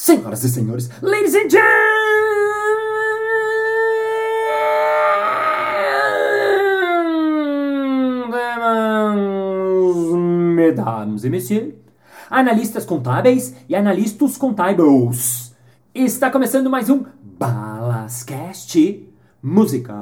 Senhoras e senhores, ladies and gentlemen, mesdames e messieurs, analistas contábeis e analistas contábeis. Está começando mais um Balascast Música.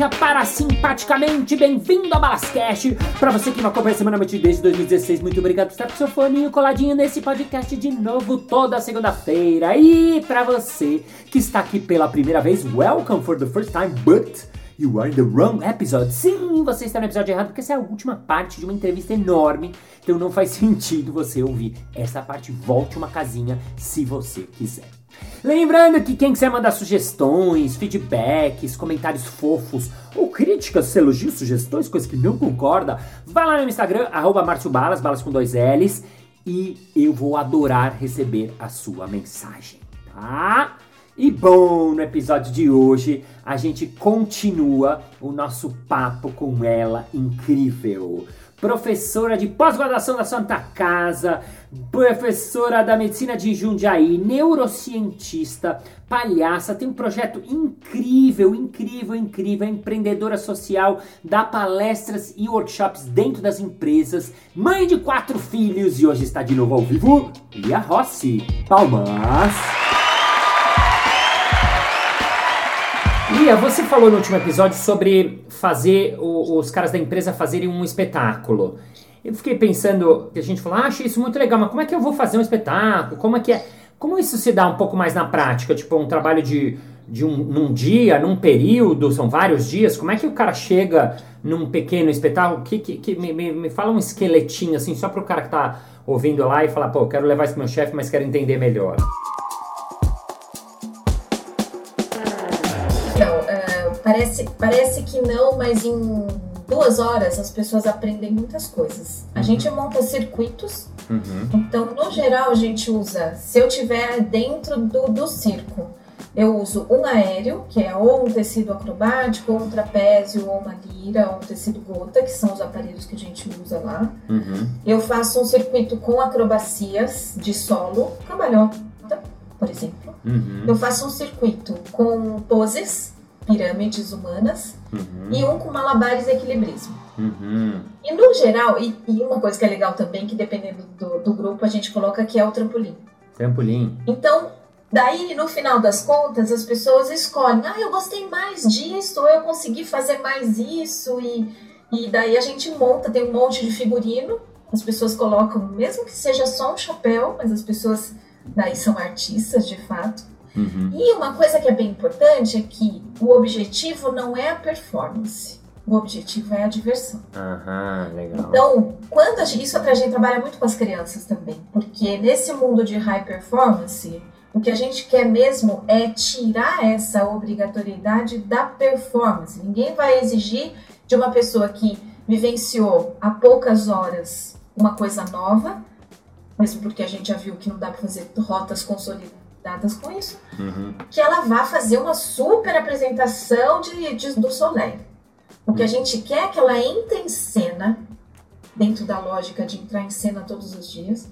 Seja parasimpaticamente bem-vindo ao Balascast. Para você que me acompanha semanalmente desde 2016, muito obrigado por estar com seu foninho coladinho nesse podcast de novo toda segunda-feira. E para você que está aqui pela primeira vez, welcome for the first time, but You are in the wrong episode. Sim, você está no episódio errado porque essa é a última parte de uma entrevista enorme. Então não faz sentido você ouvir essa parte. Volte uma casinha se você quiser. Lembrando que quem quiser mandar sugestões, feedbacks, comentários fofos ou críticas, elogios, sugestões, coisas que não concorda, vai lá no Instagram, arroba Balas, balas com dois L's, e eu vou adorar receber a sua mensagem, tá? E bom, no episódio de hoje a gente continua o nosso papo com ela incrível. Professora de pós-graduação da Santa Casa, professora da medicina de Jundiaí, neurocientista, palhaça, tem um projeto incrível, incrível, incrível, é empreendedora social, dá palestras e workshops dentro das empresas, mãe de quatro filhos e hoje está de novo ao vivo, Lia Rossi. Palmas! Lia, você falou no último episódio sobre fazer o, os caras da empresa fazerem um espetáculo. Eu fiquei pensando, a gente falou, ah, achei isso muito legal, mas como é que eu vou fazer um espetáculo? Como é que é? Como isso se dá um pouco mais na prática? Tipo, um trabalho de, de um num dia, num período, são vários dias? Como é que o cara chega num pequeno espetáculo? Que, que, que me, me, me fala um esqueletinho, assim, só para o cara que tá ouvindo lá e falar, pô, quero levar isso pro meu chefe, mas quero entender melhor. Parece, parece que não, mas em duas horas as pessoas aprendem muitas coisas. A uhum. gente monta circuitos, uhum. então no geral a gente usa, se eu tiver dentro do, do circo, eu uso um aéreo, que é ou um tecido acrobático, ou um trapézio, ou uma lira, ou um tecido gota, que são os aparelhos que a gente usa lá. Uhum. Eu faço um circuito com acrobacias de solo, cambalhota, por exemplo. Uhum. Eu faço um circuito com poses, pirâmides humanas uhum. e um com malabares e equilibrismo. Uhum. E no geral, e, e, uma coisa que é legal também, que dependendo do, do grupo, a gente coloca que é o trampolim. Trampolim. Então, daí no final das contas, as pessoas escolhem, ah, eu gostei mais disso, ou eu consegui fazer mais isso, e, e daí a gente monta, tem um monte de figurino, as pessoas colocam, mesmo que seja só um chapéu, mas as pessoas daí são artistas de fato. Uhum. E uma coisa que é bem importante é que o objetivo não é a performance. O objetivo é a diversão. Aham, legal. Então, quando a gente, isso a gente trabalha muito com as crianças também, porque nesse mundo de high performance, o que a gente quer mesmo é tirar essa obrigatoriedade da performance. Ninguém vai exigir de uma pessoa que vivenciou há poucas horas uma coisa nova, mesmo porque a gente já viu que não dá para fazer rotas consolidadas dadas com isso, uhum. que ela vá fazer uma super apresentação de, de, do Soleil. O que a gente quer é que ela entre em cena, dentro da lógica de entrar em cena todos os dias,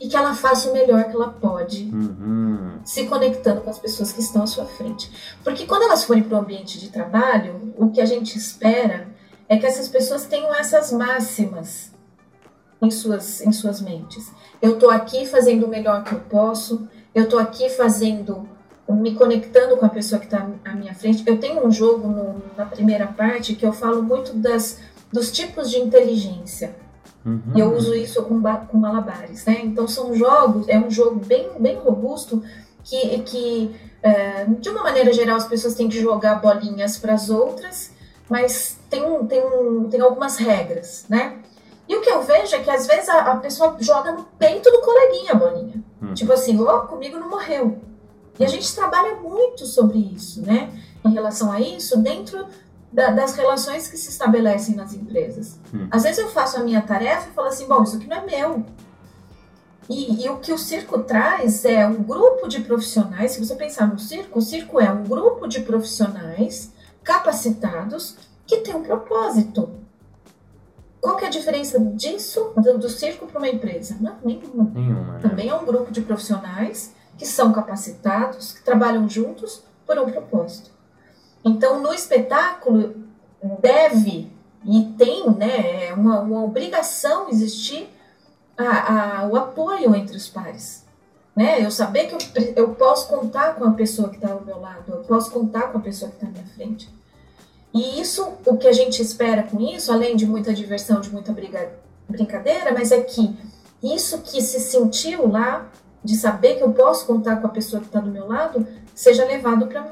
e que ela faça o melhor que ela pode, uhum. se conectando com as pessoas que estão à sua frente. Porque quando elas forem para o ambiente de trabalho, o que a gente espera é que essas pessoas tenham essas máximas em suas, em suas mentes. Eu estou aqui fazendo o melhor que eu posso, eu estou aqui fazendo, me conectando com a pessoa que está à minha frente. Eu tenho um jogo no, na primeira parte que eu falo muito das, dos tipos de inteligência. Uhum. E eu uso isso com, com malabares, né? Então são jogos, é um jogo bem, bem robusto que, que é, de uma maneira geral as pessoas têm que jogar bolinhas para as outras, mas tem, tem, tem algumas regras, né? E o que eu vejo é que às vezes a, a pessoa joga no peito do coleguinha a bolinha. Hum. Tipo assim, oh, comigo não morreu. E a gente trabalha muito sobre isso, né? Em relação a isso, dentro da, das relações que se estabelecem nas empresas. Hum. Às vezes eu faço a minha tarefa e falo assim, bom, isso aqui não é meu. E, e, o que o circo traz é um grupo de profissionais. Se você pensar no circo, o circo é um grupo de profissionais capacitados que tem um propósito. Qual que é a diferença disso do, do circo para uma empresa? Não, nenhuma. Nenhuma. Né? Também é um grupo de profissionais que são capacitados, que trabalham juntos por um propósito. Então, no espetáculo deve e tem, né, é uma, uma obrigação existir a, a, o apoio entre os pares. Né? Eu saber que eu, eu posso contar com a pessoa que está ao meu lado, eu posso contar com a pessoa que está à minha frente. E isso, o que a gente espera com isso, além de muita diversão, de muita brincadeira, mas é que isso que se sentiu lá, de saber que eu posso contar com a pessoa que está do meu lado, seja levado para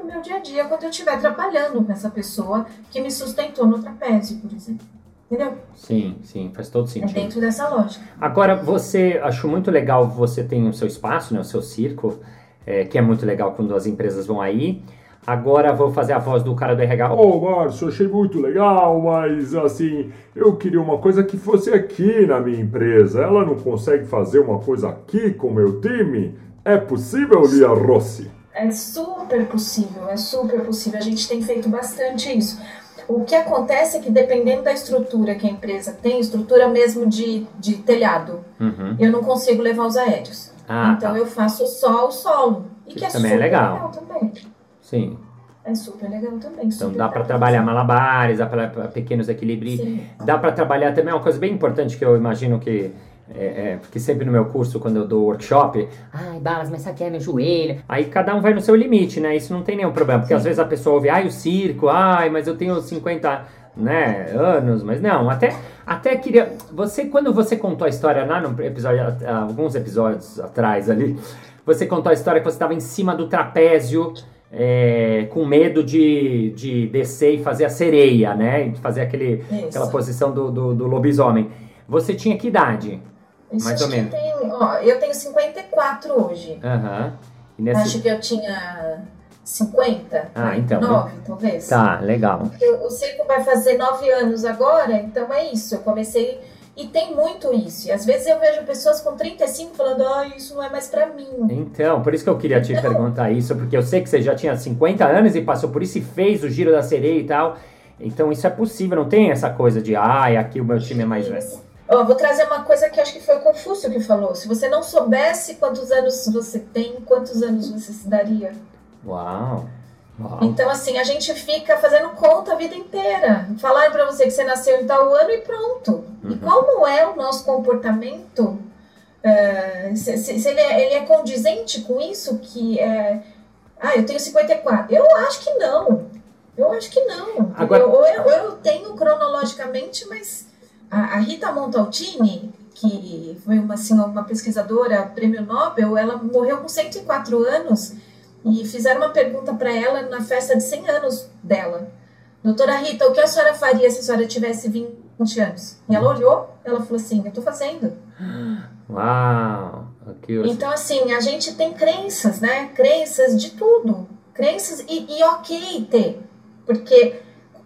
o meu dia a dia quando eu estiver trabalhando com essa pessoa que me sustentou no trapézio, por exemplo. Entendeu? Sim, sim, faz todo sentido. É dentro dessa lógica. Agora, você, acho muito legal, você tem o seu espaço, né, o seu circo, é, que é muito legal quando as empresas vão aí. Agora vou fazer a voz do cara do RH. Ô, oh, Márcio, achei muito legal, mas assim, eu queria uma coisa que fosse aqui na minha empresa. Ela não consegue fazer uma coisa aqui com o meu time? É possível, Lia Rossi? É super possível, é super possível. A gente tem feito bastante isso. O que acontece é que dependendo da estrutura que a empresa tem, estrutura mesmo de, de telhado, uhum. eu não consigo levar os aéreos. Ah, então tá. eu faço só o solo. E que, que é também super é legal. legal também. Sim. É super legal também. Então super dá para trabalhar malabares, dá para pequenos equilíbrios. Sim. Dá para trabalhar também uma coisa bem importante que eu imagino que é, é, porque sempre no meu curso, quando eu dou workshop, ai, balas, mas sabe que é meu joelho? Aí cada um vai no seu limite, né? Isso não tem nenhum problema, porque Sim. às vezes a pessoa ouve, ai, o circo, ai, mas eu tenho 50 né, anos, mas não, até, até queria. Você, quando você contou a história lá no episódio, alguns episódios atrás ali, você contou a história que você estava em cima do trapézio. É, com medo de, de descer e fazer a sereia, né? De fazer aquele, Isso. aquela posição do, do, do lobisomem. Você tinha que idade? Isso mais ou menos. tem- ó, eu tenho 54 hoje. E nesse... Acho que eu tinha 50. Ah, então. 9, talvez. Tá, legal. Porque o circo vai fazer 9 anos agora, então é isso. Eu comecei. E tem muito isso. E às vezes eu vejo pessoas com 35 falando, ah, isso não é mais pra mim. Então, por isso que eu queria te Então- perguntar isso, porque eu sei que você já tinha 50 anos e passou por isso e fez o giro da sereia e tal. Então isso é possível, não tem essa coisa de, ai, aqui o meu time é mais velho. Ó, vou trazer uma coisa que acho que foi o Confúcio que falou. Se você não soubesse quantos anos você tem, quantos anos você se daria? Uau. Uau. Então, assim, a gente fica fazendo conta a vida inteira. Falaram pra você que você nasceu em tal ano e pronto. E Uhum. como é o nosso comportamento? eh, se se- se ele, é, ele é condizente com isso que é... Ah, eu tenho 54. Eu acho que não. Eu acho que não. Agora- Eu- ou, eu, ou eu tenho cronologicamente, mas a, a Rita Montaltini, que foi uma, assim, uma pesquisadora prêmio Nobel, ela morreu com 104 anos e fizeram uma pergunta para ela na festa de 100 anos dela. Doutora Rita, o que a senhora faria se a senhora tivesse 20 anos? E ela olhou, ela falou assim, eu estou fazendo. Uau. Eu... Então, assim, a gente tem crenças, né? Crenças de tudo. Crenças e, e ok ter. Porque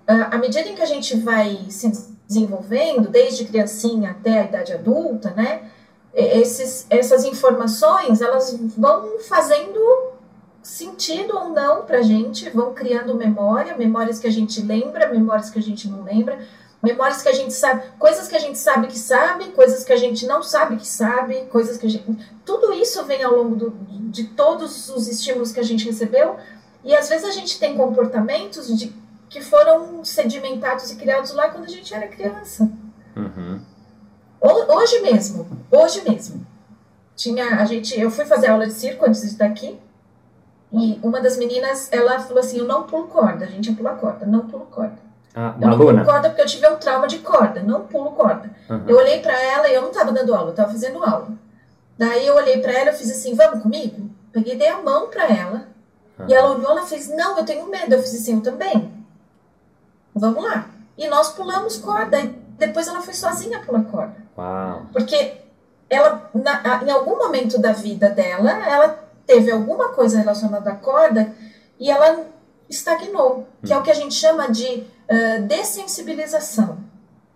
ah, à medida em que a gente vai se desenvolvendo, desde criancinha até a idade adulta, né? Esses, essas informações, elas vão fazendo sentido ou não pra gente, vão criando memória, memórias que a gente lembra, memórias que a gente não lembra, memórias que a gente sabe, coisas que a gente sabe que sabe, coisas que a gente não sabe que sabe, coisas que a gente. Tudo isso vem ao longo do, de todos os estímulos que a gente recebeu, e às vezes a gente tem comportamentos de, que foram sedimentados e criados lá quando a gente era criança. Uhum. Ho- Hoje mesmo, hoje mesmo. Tinha a gente, eu fui fazer aula de circo antes de estar aqui. E uma das meninas, ela falou assim: "Eu não pulo corda, a gente ia pular corda, não pulo corda. Ah, Eu não pulo corda porque eu tive um trauma de corda, não pulo corda". Uhum. Eu olhei pra ela e eu não tava dando aula, eu tava fazendo aula. Daí eu olhei pra ela e fiz assim: "Vamos comigo?". Peguei dei a mão pra ela. E ela olhou, ela fez: "Não, eu tenho medo". Eu fiz assim: "Eu também". Vamos lá. E nós pulamos corda. E depois ela foi sozinha pular corda. Uau. Porque ela, na- em algum momento da vida dela, ela teve alguma coisa relacionada à corda e ela estagnou, que é o que a gente chama de ah, dessensibilização.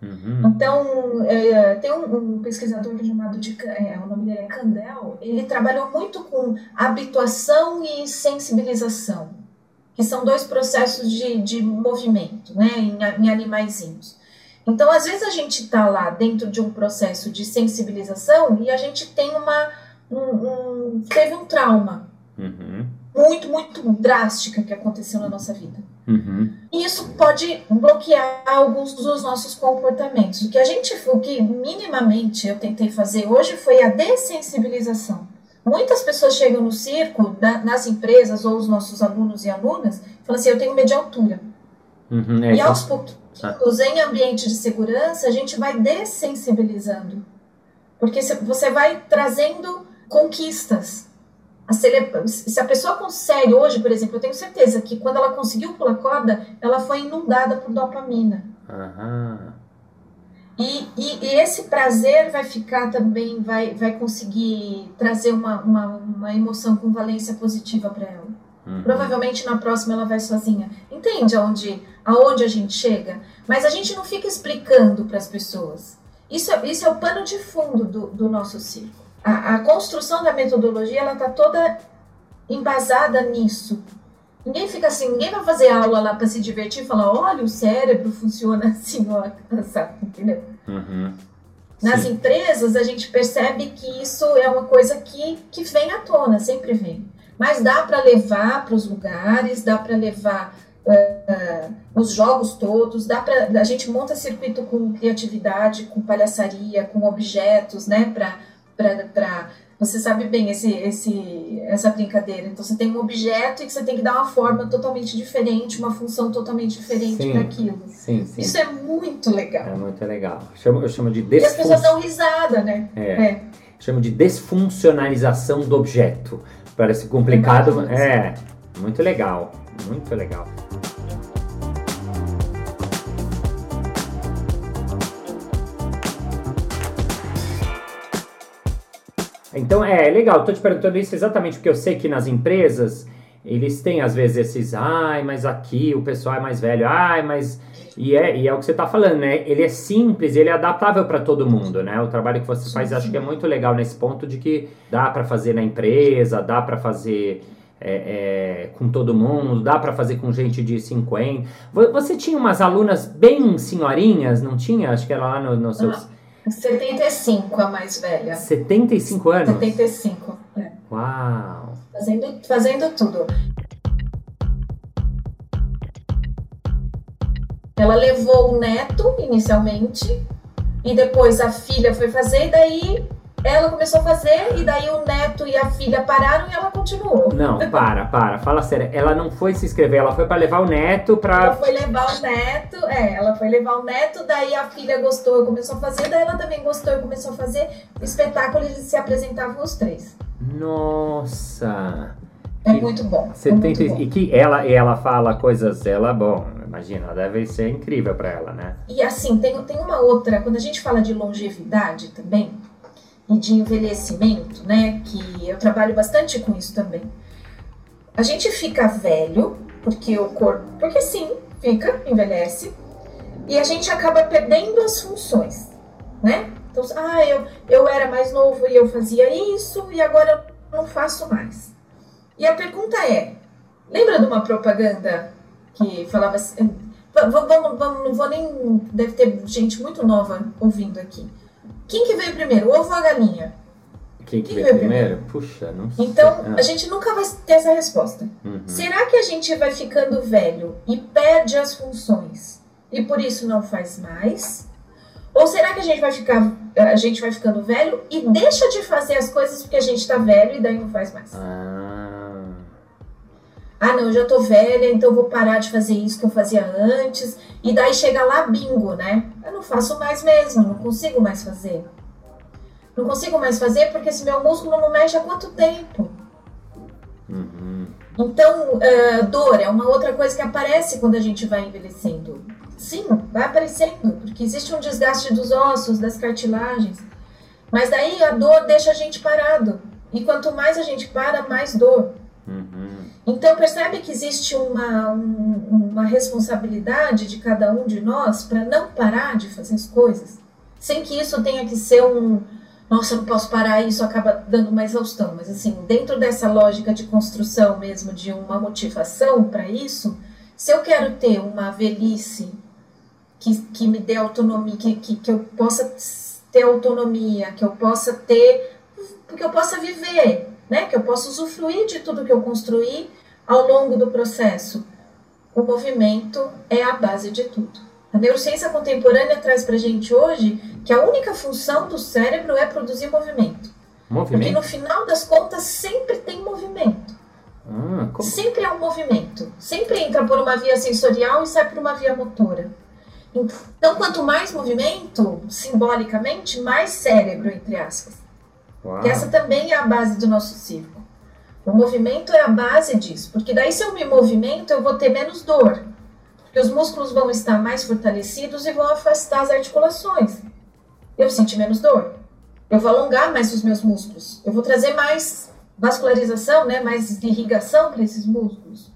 Uhum. Então, é, tem um, um, pesquisador chamado de, é, o nome dele é Candel, ele trabalhou muito com habituação e sensibilização, que são dois processos de, de movimento, né, em, em animaizinhos. Então, às vezes a gente está lá dentro de um processo de sensibilização e a gente tem uma, um, um teve um trauma. Uhum muito, muito drástica que aconteceu na nossa vida. Uhum. E isso pode bloquear alguns dos nossos comportamentos. O que a gente, o que minimamente eu tentei fazer hoje foi a dessensibilização. Muitas pessoas chegam no circo, nas empresas ou os nossos alunos e alunas, falam assim: eu tenho medo de altura. Uhum, é e aos pouquinhos, ah. em ambiente de segurança, a gente vai dessensibilizando. Porque você vai trazendo conquistas a cele... Se a pessoa consegue, hoje, por exemplo, eu tenho certeza que quando ela conseguiu pular corda, ela foi inundada por dopamina. Uhum. E, e, e, esse prazer vai ficar também, vai, vai conseguir trazer uma, uma, uma emoção com valência positiva para ela. Uhum. Provavelmente na próxima ela vai sozinha. Entende aonde, aonde a gente chega? Mas a gente não fica explicando para as pessoas. Isso, é, isso é o pano de fundo do, do nosso circo a, a construção da metodologia ela está toda embasada nisso. Ninguém fica assim, ninguém vai fazer aula lá para se divertir e falar, olha, o cérebro funciona assim, ó, sabe, entendeu? Uhum. Nas Sim. empresas, a gente percebe que isso é uma coisa que, que vem à tona, sempre vem. Mas dá para levar para os lugares, dá para levar uh, os jogos todos, dá para a gente monta circuito com criatividade, com palhaçaria, com objetos, né, para para você sabe bem esse, esse, essa brincadeira. Então você tem um objeto e que você tem que dar uma forma totalmente diferente, uma função totalmente diferente para aquilo. Sim, sim. Isso é muito legal. É muito legal. Eu chamo, eu chamo de desfun... E as pessoas dão risada, né? É. é. Chamo de desfuncionalização do objeto. Parece complicado. É muito legal. Muito legal. Então é legal, tô te perguntando isso exatamente porque eu sei que nas empresas eles têm às vezes esses, ai, mas aqui o pessoal é mais velho, ai, mas. E é, e é o que você está falando, né? Ele é simples, ele é adaptável para todo mundo, né? O trabalho que você faz, acho que é muito legal nesse ponto de que dá para fazer na empresa, dá para fazer é, é, com todo mundo, dá para fazer com gente de 50. Você tinha umas alunas bem senhorinhas, não tinha? Acho que era lá nos no seus. 75 a mais velha. 75 anos? 75, é. Uau! Fazendo, fazendo tudo. Ela levou o neto inicialmente, e depois a filha foi fazer, e daí ela começou a fazer e daí o neto e a filha pararam e ela continuou. Não, para, para, fala sério. Ela não foi se inscrever, ela foi para levar o neto para Ela foi levar o neto, é, ela foi levar o neto, daí a filha gostou e começou a fazer, daí ela também gostou e começou a fazer. O espetáculo eles se apresentavam os três. Nossa. É muito bom. 70, é muito bom. E que ela, ela fala coisas, ela, bom, imagina, deve ser incrível para ela, né? E assim, tem, tem uma outra, quando a gente fala de longevidade também, e de envelhecimento, né? Que eu trabalho bastante com isso também. A gente fica velho, porque o corpo, porque sim, fica, envelhece, e a gente acaba perdendo as funções, né? Então, ah, eu, eu era mais novo e eu fazia isso, e agora eu não faço mais. E a pergunta é: lembra de uma propaganda que falava assim. Vamos, vamos, não vou nem. Deve ter gente muito nova ouvindo aqui. Quem que veio primeiro, o ovo ou a galinha? Quem, que veio, veio primeiro? primeiro? Puxa, não sei. Então, ah. a gente nunca vai ter essa resposta. Uhum. Será que a gente vai ficando velho e perde as funções e por isso não faz mais? Ou será que a gente vai ficar, a gente vai ficando velho e deixa de fazer as coisas porque a gente está velho e daí não faz mais? Ah. Ah, não, eu já tô velha, então vou parar de fazer isso que eu fazia antes. E daí chega lá bingo, né? Eu não faço mais mesmo, não consigo mais fazer. Não consigo mais fazer porque esse meu músculo não mexe há quanto tempo? Uhum. Então, uh, dor é uma outra coisa que aparece quando a gente vai envelhecendo. Sim, vai aparecendo, porque existe um desgaste dos ossos, das cartilagens. Mas daí a dor deixa a gente parado. E quanto mais a gente para, mais dor. Uhum. Então percebe que existe uma, um, uma responsabilidade de cada um de nós para não parar de fazer as coisas, sem que isso tenha que ser um nossa, eu não posso parar, isso acaba dando uma exaustão. Mas assim, dentro dessa lógica de construção mesmo de uma motivação para isso, se eu quero ter uma velhice que, que me dê autonomia, que, que, que eu possa ter autonomia, que eu possa ter, que eu possa viver, né? Que eu possa usufruir de tudo que eu construí ao longo do processo. O movimento é a base de tudo. A neurociência contemporânea traz para a gente hoje que a única função do cérebro é produzir movimento. Movimento? Porque no final das contas sempre tem movimento. Ah. Sempre é um movimento. Sempre entra por uma via sensorial e sai por uma via motora. Então, quanto mais movimento, simbolicamente, mais cérebro, entre aspas. Uau. Essa também é a base do nosso circo. O movimento é a base disso, porque daí se eu me movimento, eu vou ter menos dor. Porque os músculos vão estar mais fortalecidos e vão afastar as articulações. Eu vou sentir menos dor. Eu vou alongar mais os meus músculos. Eu vou trazer mais vascularização, né, mais irrigação para esses músculos.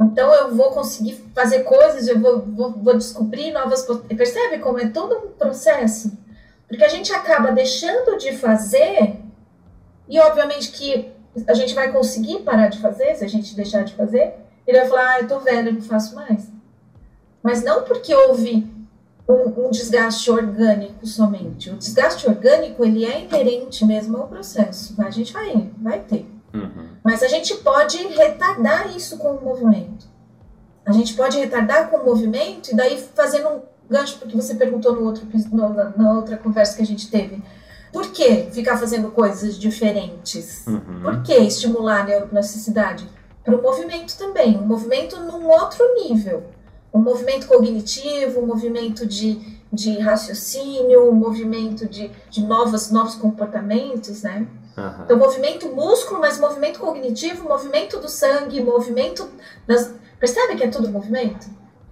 Então eu vou conseguir fazer coisas, eu vou, vou, vou descobrir novas. Percebe como é todo um processo? Porque a gente acaba deixando de fazer, e obviamente que a gente vai conseguir parar de fazer, se a gente deixar de fazer, ele vai falar, ah, eu tô velho, não faço mais. Mas não porque houve um, um, desgaste orgânico somente. O desgaste orgânico, ele é inerente mesmo ao processo. A gente vai, vai ter. Uhum. Mas a gente pode retardar isso com o movimento. A gente pode retardar com o movimento e daí fazendo um gancho, porque você perguntou no outro, no, na, outra conversa que a gente teve. Por que ficar fazendo coisas diferentes? Uhum. Por que estimular a neuroplasticidade? Para o movimento também. Um movimento num outro nível um movimento cognitivo, um movimento de, de raciocínio, um movimento de, de novos, novos comportamentos, né? Uhum. Então, movimento músculo, mas movimento cognitivo, movimento do sangue, movimento das... Percebe que é tudo movimento?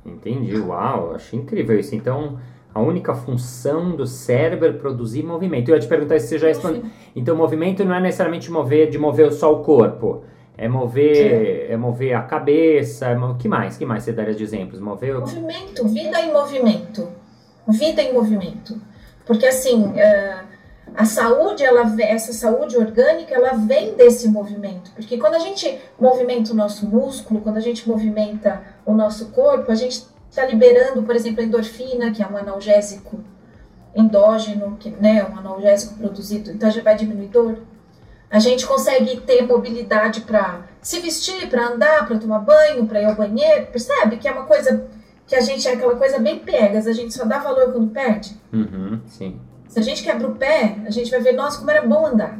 Entendi, uau, achei incrível isso. Então, a única função do cérebro é produzir movimento. Eu ia te perguntar se você já respondeu. Então, movimento não é necessariamente mover, de mover só o corpo. É mover, é mover a cabeça, o é que mais? que mais você daria de exemplos? Mover. Movimento, vida em movimento. Vida em movimento. Porque assim, uh, a saúde, ela, essa saúde orgânica, ela vem desse movimento. Porque quando a gente movimenta o nosso músculo, quando a gente movimenta o nosso corpo, a gente está liberando, por exemplo, a endorfina, que é um analgésico endógeno, que né, um analgésico produzido, então já vai diminuir dor a gente consegue ter mobilidade para se vestir, para andar, para tomar banho, para ir ao banheiro. Percebe que é uma coisa que a gente é aquela coisa bem pegas, a gente só dá valor quando perde. Uhum, sim. Se a gente quebra o pé, a gente vai ver, nossa, como era bom andar.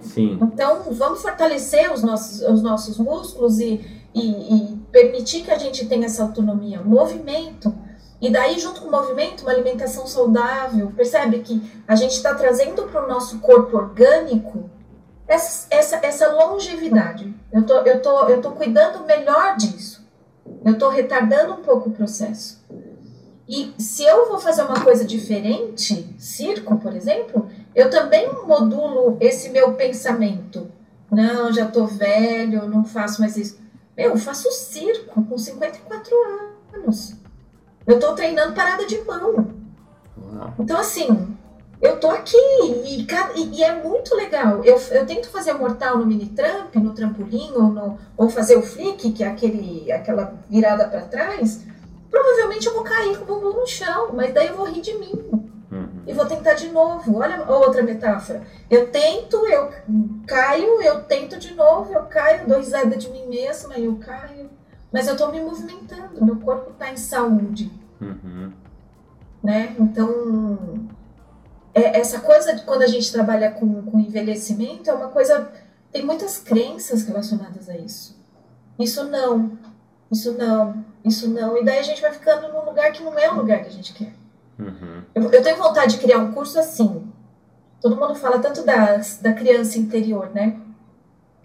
Sim. Então, vamos fortalecer os nossos, os nossos músculos e, e, e permitir que a gente tenha essa autonomia. Movimento. E daí, junto com o movimento, uma alimentação saudável. Percebe que a gente está trazendo para o nosso corpo orgânico essa, essa, essa longevidade. Eu tô, eu, tô, eu tô cuidando melhor disso. Eu tô retardando um pouco o processo. E se eu vou fazer uma coisa diferente, circo, por exemplo, eu também modulo esse meu pensamento. Não, já tô velho, não faço mais isso. Eu faço circo com 54 anos. Eu tô treinando parada de mão. Então, assim, eu tô aqui e, e, é muito legal. Eu, eu tento fazer mortal no mini tramp, no trampolim, ou, no, ou fazer o flick, que é aquele, aquela virada para trás. Provavelmente eu vou cair com o bumbum no chão, mas daí eu vou rir de mim. Uhum. E vou tentar de novo. Olha outra metáfora. Eu tento, eu caio, eu tento de novo, eu caio, dou risada de mim mesma, eu caio. Mas eu tô me movimentando, meu corpo tá em saúde. Uhum. Né? Então, é, essa coisa de quando a gente trabalha com, com envelhecimento é uma coisa. Tem muitas crenças relacionadas a isso. Isso não, isso não, isso não. E daí a gente vai ficando num lugar que não é o lugar que a gente quer. Uhum. Eu, eu, tenho vontade de criar um curso assim. Todo mundo fala tanto da, da criança interior, né?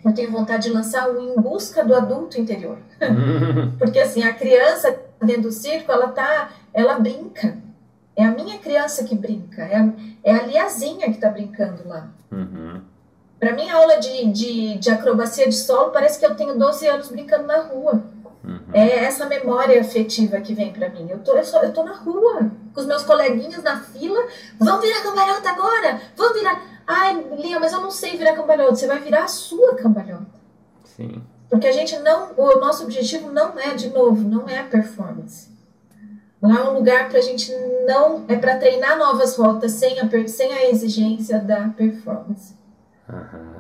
Eu tenho vontade de lançar o Em Busca do Adulto Interior. Porque assim, a criança dentro do circo, ela tá, ela brinca. É a minha criança que brinca, é a, é a Liazinha que está brincando lá. Uhum. Para mim, a aula de, de, de acrobacia de solo parece que eu tenho 12 anos brincando na rua. Uhum. É essa memória afetiva que vem para mim. Eu tô, eu, só, eu tô na rua, com os meus coleguinhas na fila. Vamos virar cambalhota agora? Vamos virar. Ai, Lia, mas eu não sei virar cambalhota. Você vai virar a sua cambalhota. Sim. Porque a gente não. O nosso objetivo não é, de novo, não é a performance. Lá é um lugar para a gente não. É para treinar novas rotas sem a, sem a exigência da performance. Uhum.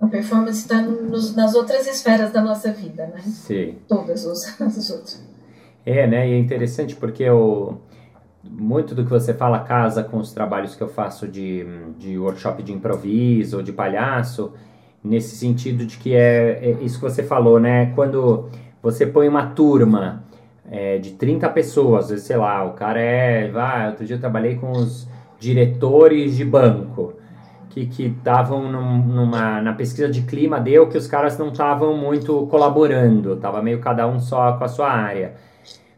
A performance está nas outras esferas da nossa vida, né? Sim. Todas as, as outras. É, né? E é interessante porque o, muito do que você fala casa com os trabalhos que eu faço de, de workshop de improviso, de palhaço, nesse sentido de que é, é isso que você falou, né? Quando você põe uma turma é, de 30 pessoas, sei lá, o cara é. Vai, outro dia eu trabalhei com os diretores de banco que estavam num, numa na pesquisa de clima deu que os caras não estavam muito colaborando, tava meio cada um só com a sua área.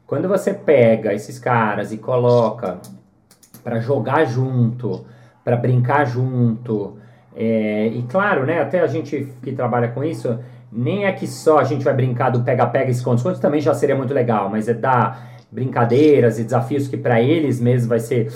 Quando você pega esses caras e coloca para jogar junto, para brincar junto, é, e claro, né, até a gente que trabalha com isso, nem é que só a gente vai brincar do pega-pega esconde-esconde, também já seria muito legal, mas é dar brincadeiras e desafios que para eles mesmos vai ser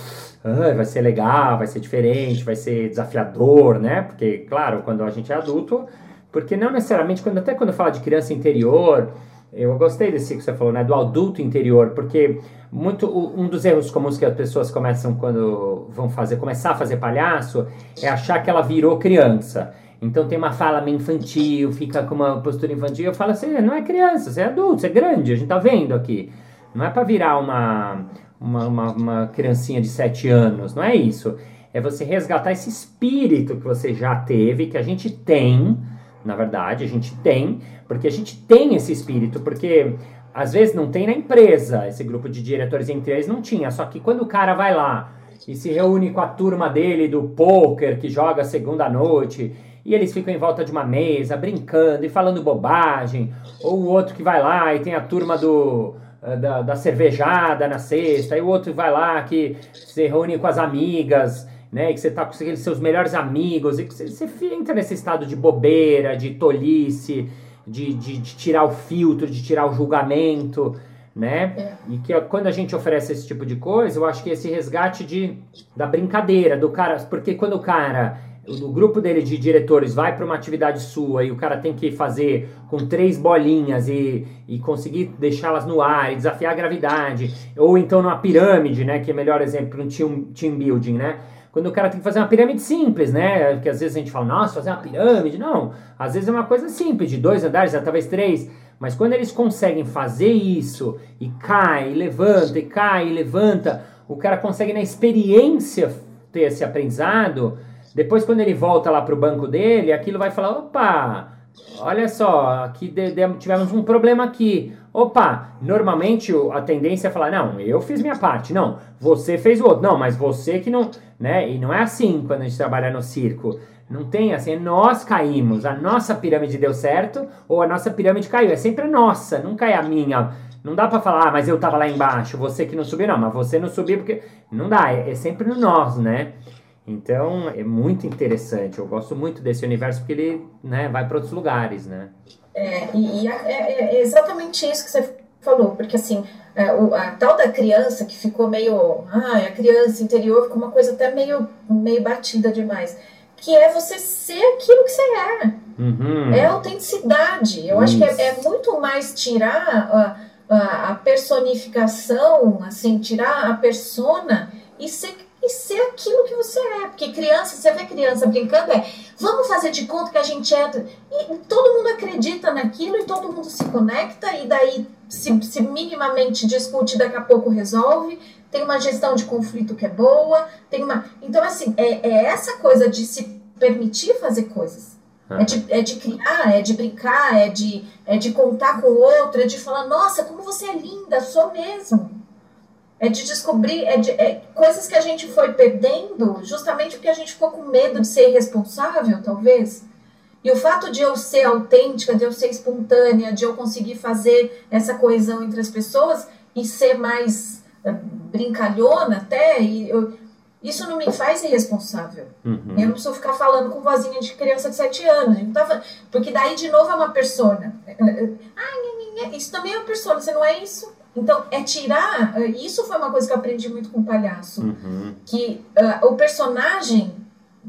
ah, vai ser legal, vai ser diferente, vai ser desafiador, né? Porque, claro, quando a gente é adulto, porque não necessariamente, quando, até quando fala de criança interior, eu gostei desse que você falou, né? Do adulto interior, porque muito um dos erros comuns que as pessoas começam quando vão fazer, começar a fazer palhaço, é achar que ela virou criança. Então tem uma fala meio infantil, fica com uma postura infantil. Eu falo assim, não é criança, você é adulto, você é grande, a gente tá vendo aqui. Não é para virar uma, uma, uma, uma criancinha de 7 anos, não é isso. É você resgatar esse espírito que você já teve, que a gente tem, na verdade, a gente tem, porque a gente tem esse espírito, porque às vezes não tem na empresa, esse grupo de diretores entre eles não tinha, só que quando o cara vai lá e se reúne com a turma dele do poker que joga segunda noite, e eles ficam em volta de uma mesa brincando e falando bobagem, ou o outro que vai lá e tem a turma do da, da, cervejada na sexta, aí o outro vai lá que se reúne com as amigas, né? Que você tá com aqueles seus melhores amigos, e que você, você entra nesse estado de bobeira, de tolice, de, de, de tirar o filtro, de tirar o julgamento, né? É. E que quando a gente oferece esse tipo de coisa, eu acho que esse resgate de, da brincadeira, do cara. Porque quando o cara o grupo dele de diretores vai para uma atividade sua e o cara tem que fazer com três bolinhas e, e conseguir deixá-las no ar e desafiar a gravidade, ou então numa pirâmide, né, que é o melhor exemplo um team, team building, né? Quando o cara tem que fazer uma pirâmide simples, né? Porque às vezes a gente fala, nossa, fazer uma pirâmide. Não, às vezes é uma coisa simples, de dois andares, talvez três. Mas quando eles conseguem fazer isso, e cai, e levanta, e cai, e levanta, o cara consegue na experiência ter esse aprendizado depois, quando ele volta lá pro banco dele, aquilo vai falar: opa, olha só, aqui de, de, tivemos um problema aqui. Opa, normalmente a tendência é falar: não, eu fiz minha parte, não, você fez o outro, não, mas você que não. Né? E não é assim quando a gente trabalha no circo. Não tem assim, nós caímos, a nossa pirâmide deu certo ou a nossa pirâmide caiu. É sempre a nossa, nunca é a minha. Não dá para falar, ah, mas eu tava lá embaixo, você que não subiu, não, mas você não subiu porque. Não dá, é, é sempre no nós, né? Então é muito interessante. Eu gosto muito desse universo porque ele né, vai para outros lugares, né? É, e, e é, é, exatamente isso que você falou, porque assim, é, o, a tal da criança que ficou meio. Ah, a criança interior ficou uma coisa até meio, meio batida demais. Que é você ser aquilo que você é. Uhum. É autenticidade. Eu isso. acho que é, é, muito mais tirar a, a, a personificação, assim, tirar a persona e ser e ser aquilo que você é. Porque criança, você vê criança brincando, é vamos fazer de conta que a gente é. E todo mundo acredita naquilo e todo mundo se conecta, e daí se, se minimamente discute, daqui a pouco resolve. Tem uma gestão de conflito que é boa, tem uma. Então, assim, é, é essa coisa de se permitir fazer coisas. É de, é de criar, é de brincar, é de, é de contar com o outro, é de falar, nossa, como você é linda, sou mesmo é de descobrir é de, é, coisas que a gente foi perdendo justamente porque a gente ficou com medo de ser irresponsável, talvez. E o fato de eu ser autêntica, de eu ser espontânea, de eu conseguir fazer essa coesão entre as pessoas e ser mais uh, brincalhona até, e eu, Isso não me faz irresponsável. Uhum. Eu não preciso ficar falando com vozinha de criança de 7 anos. Não tava- Porque daí, de novo, é uma persona. Ah, isso também é uma persona, você não é isso? Então, é tirar. Isso foi uma coisa que eu aprendi muito com o palhaço. Uhum. Que ah, o personagem,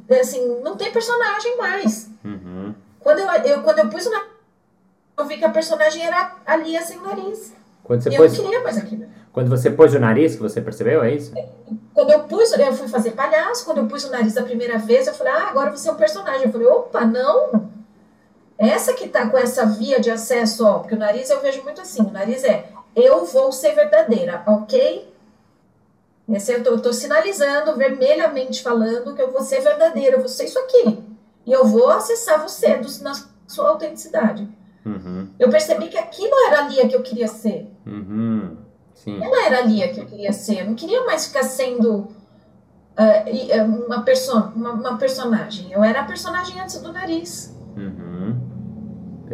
assim, não tem personagem mais. Uhum. Quando eu, eu, quando eu pus o nariz, eu vi que a personagem era a Lia sem nariz. Quando você e eu pôs, não queria mais aquilo. quando você pôs o nariz, que você percebeu, é isso? Quando eu pus, eu fui fazer palhaço, quando eu pus o nariz da primeira vez, eu falei, ah, agora você é um personagem. Eu falei, opa, não! Essa que tá com essa via de acesso, ó, porque o nariz eu vejo muito assim, o nariz é, eu vou ser verdadeira, ok? Esse eu tô sinalizando, vermelhamente falando, que eu vou ser verdadeira, eu vou ser isso aqui. E eu vou acessar você na sua autenticidade. Uhum. Eu percebi que aquilo era a Lia que eu queria ser. Uhum. Ela era a Lia que eu queria ser. Eu não queria mais ficar sendo ah, uma, perso uma, uma personagem. Eu era a personagem antes do nariz. Uhum.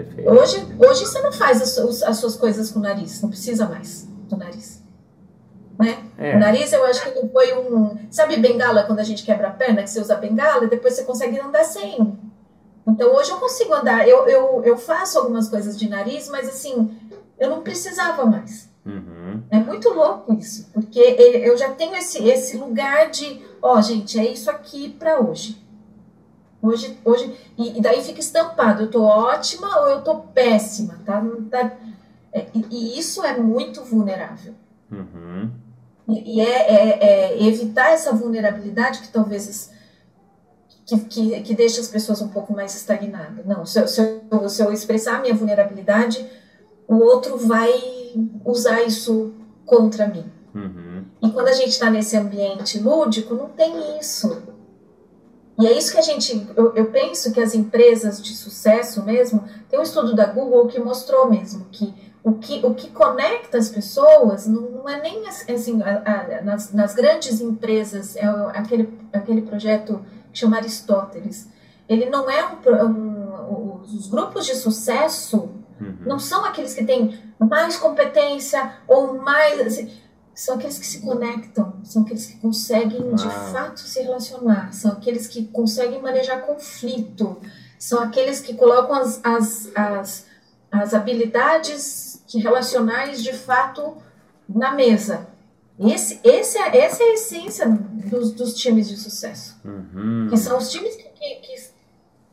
Perfeito. Hoje, hoje você não faz as, suas- as suas coisas com o nariz. Não precisa mais do nariz. Né? O É. nariz eu acho que foi um. Sabe bengala quando a gente quebra a perna, que você usa bengala e depois você consegue andar sem. Então hoje eu consigo andar. Eu, eu, eu faço algumas coisas de nariz, mas assim, eu não precisava mais. Uhum. É muito louco isso, porque eu já tenho esse, esse lugar de, ó, gente, é isso aqui pra hoje. Hoje, hoje e, e daí fica estampado, eu tô ótima ou eu tô péssima, tá? Tá- é, e, e isso é muito vulnerável. Uhum. E, e é, é- é evitar essa vulnerabilidade que talvez que, que, que deixa as pessoas um pouco mais estagnadas. Não, se eu, se, eu, se eu expressar a minha vulnerabilidade, o outro vai usar isso contra mim. Uhum. E quando a gente está nesse ambiente lúdico, não tem isso. E é isso que a gente. Eu, eu penso que as empresas de sucesso mesmo. Tem um estudo da Google que mostrou mesmo que o que, o que conecta as pessoas não, não é nem assim. a- a- nas, nas grandes empresas, é aquele, aquele projeto que chama Aristóteles. Ele não é um. um os grupos de sucesso Uhum. não são aqueles que têm mais competência ou mais. assim, são aqueles que se conectam, são aqueles que conseguem de Uau. fato se relacionar, são aqueles que conseguem manejar conflito, são aqueles que colocam as, as, as, as habilidades de relacionais de fato na mesa. Esse, esse é, essa é a essência dos, dos times de sucesso. Uhum. Que são os times que, que, que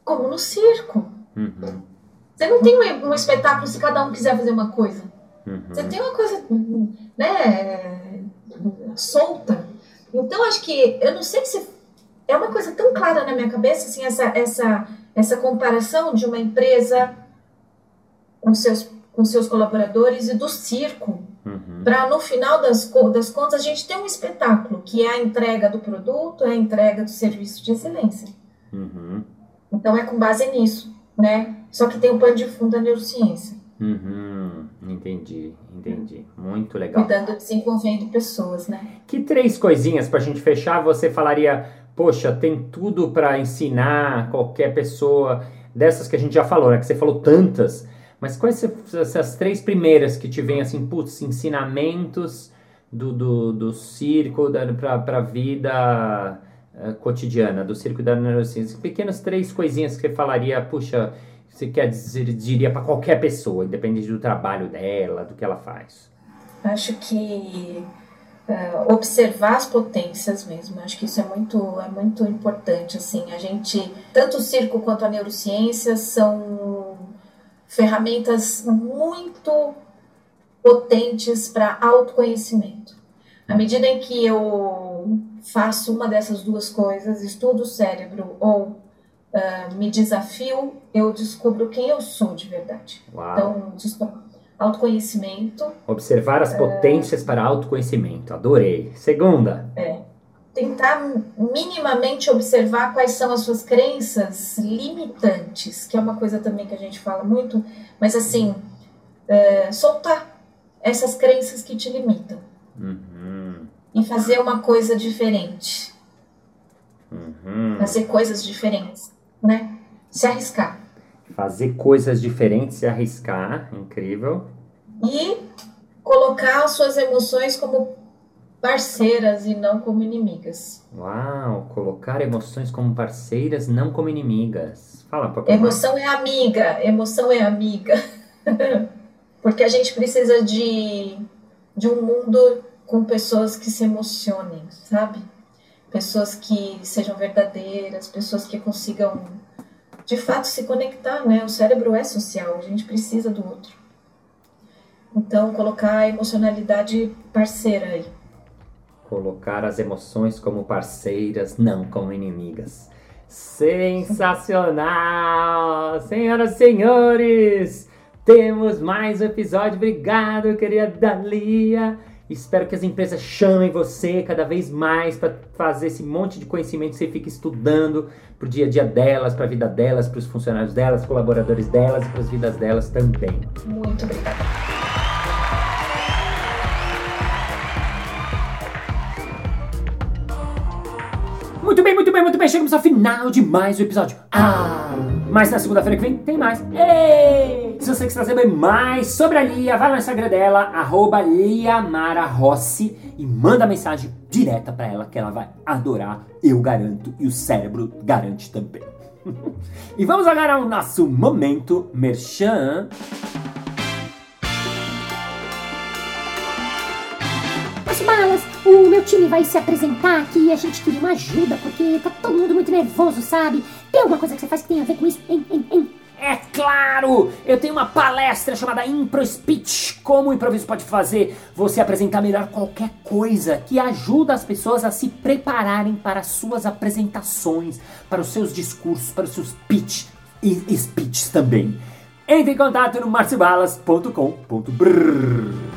como no circo. Uhum. Você não tem um, um espetáculo se cada um quiser fazer uma coisa. Você Uhum. tem uma coisa, né, solta. Então, acho que, eu não sei se é uma coisa tão clara na minha cabeça, assim, essa, essa, essa comparação de uma empresa com seus, com seus colaboradores e do circo, Uhum. para no final das, das contas a gente ter um espetáculo, que é a entrega do produto, é a entrega do serviço de excelência. Uhum. Então, é com base nisso, né? Só que tem o pano de fundo da neurociência, Uhum. Entendi, entendi. Muito legal. cuidando desenvolvendo pessoas, né? Que três coisinhas pra gente fechar você falaria, poxa, tem tudo pra ensinar qualquer pessoa dessas que a gente já falou, né? Que você falou tantas. Mas quais essas três primeiras que te vêm assim, putz, ensinamentos do, do, do circo da, pra, pra vida eh, cotidiana, do circo da neurociência? Pequenas três coisinhas que você falaria, puxa, você quer dizer, diria pra qualquer pessoa, independente do trabalho dela, do que ela faz. Acho que eh, observar as potências mesmo, acho que isso é muito, é muito importante, assim, a gente, tanto o circo quanto a neurociência são ferramentas muito potentes para autoconhecimento. À medida em que eu faço uma dessas duas coisas, estudo o cérebro ou ah, me desafio, eu descubro quem eu sou de verdade. Uau. Então, autoconhecimento, Observar as potências para autoconhecimento. Adorei. Segunda. tentar minimamente observar quais são as suas crenças limitantes, que é uma coisa também que a gente fala muito, mas assim, é, soltar essas crenças que te limitam Uhum. e fazer uma coisa diferente, Uhum. fazer coisas diferentes, né? Se arriscar. Fazer coisas diferentes e arriscar. Incrível. E colocar as suas emoções como parceiras e não como inimigas. Uau, colocar emoções como parceiras, não como inimigas. Fala, papai. Emoção é amiga, emoção é amiga. Porque a gente precisa de, de um mundo com pessoas que se emocionem, sabe? Pessoas que sejam verdadeiras, pessoas que consigam de fato se conectar, né? O cérebro é social, a gente precisa do outro. Então, colocar a emocionalidade parceira aí. Colocar as emoções como parceiras, não como inimigas. Sensacional! Senhoras e senhores, temos mais um episódio. Obrigado, querida Lia. Espero que as empresas chamem você cada vez mais para fazer esse monte de conhecimento que você fica estudando para o dia a dia delas, para a vida delas, para os funcionários delas, colaboradores delas e para as vidas delas também. Muito obrigada. Muito bem, muito bem, muito bem. Chegamos ao final de mais um episódio. Ah! Mas na segunda-feira que vem tem mais. Ei! Se você quiser saber mais sobre a Lia, vai lá no Instagram dela, arroba Rossi, e manda mensagem direta para ela que ela vai adorar, eu garanto, e o cérebro garante também. e vamos agora ao nosso momento merchan. Balas, o meu time vai se apresentar aqui e a gente queria uma ajuda, porque tá todo mundo muito nervoso, sabe? Tem alguma coisa que você faz que tem a ver com isso? Hein, hein, hein? É claro! Eu tenho uma palestra chamada Impro Speech. Como o improviso pode fazer você apresentar melhor qualquer coisa que ajuda as pessoas a se prepararem para as suas apresentações, para os seus discursos, para os seus pitch e speeches também. Entre em contato no marciobalas.com.br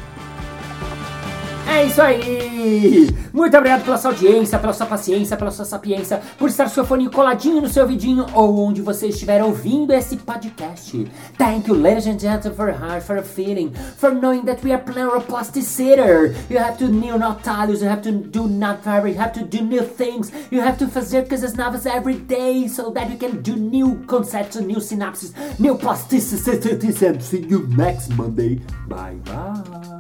é isso aí! Muito obrigado pela sua audiência, pela sua paciência, pela sua sapiência, por estar seu fone coladinho no seu vidinho ou onde você estiver ouvindo esse podcast. Thank you, ladies and gentlemen, for heart, for feeling, for knowing that we are neuroplasticity. You have to new atalhos, you have to do not very, you have to do new things, you have to fazer coisas novas every day so that you can do new concepts, new synapses, new plasticity. See you next Monday. Bye bye.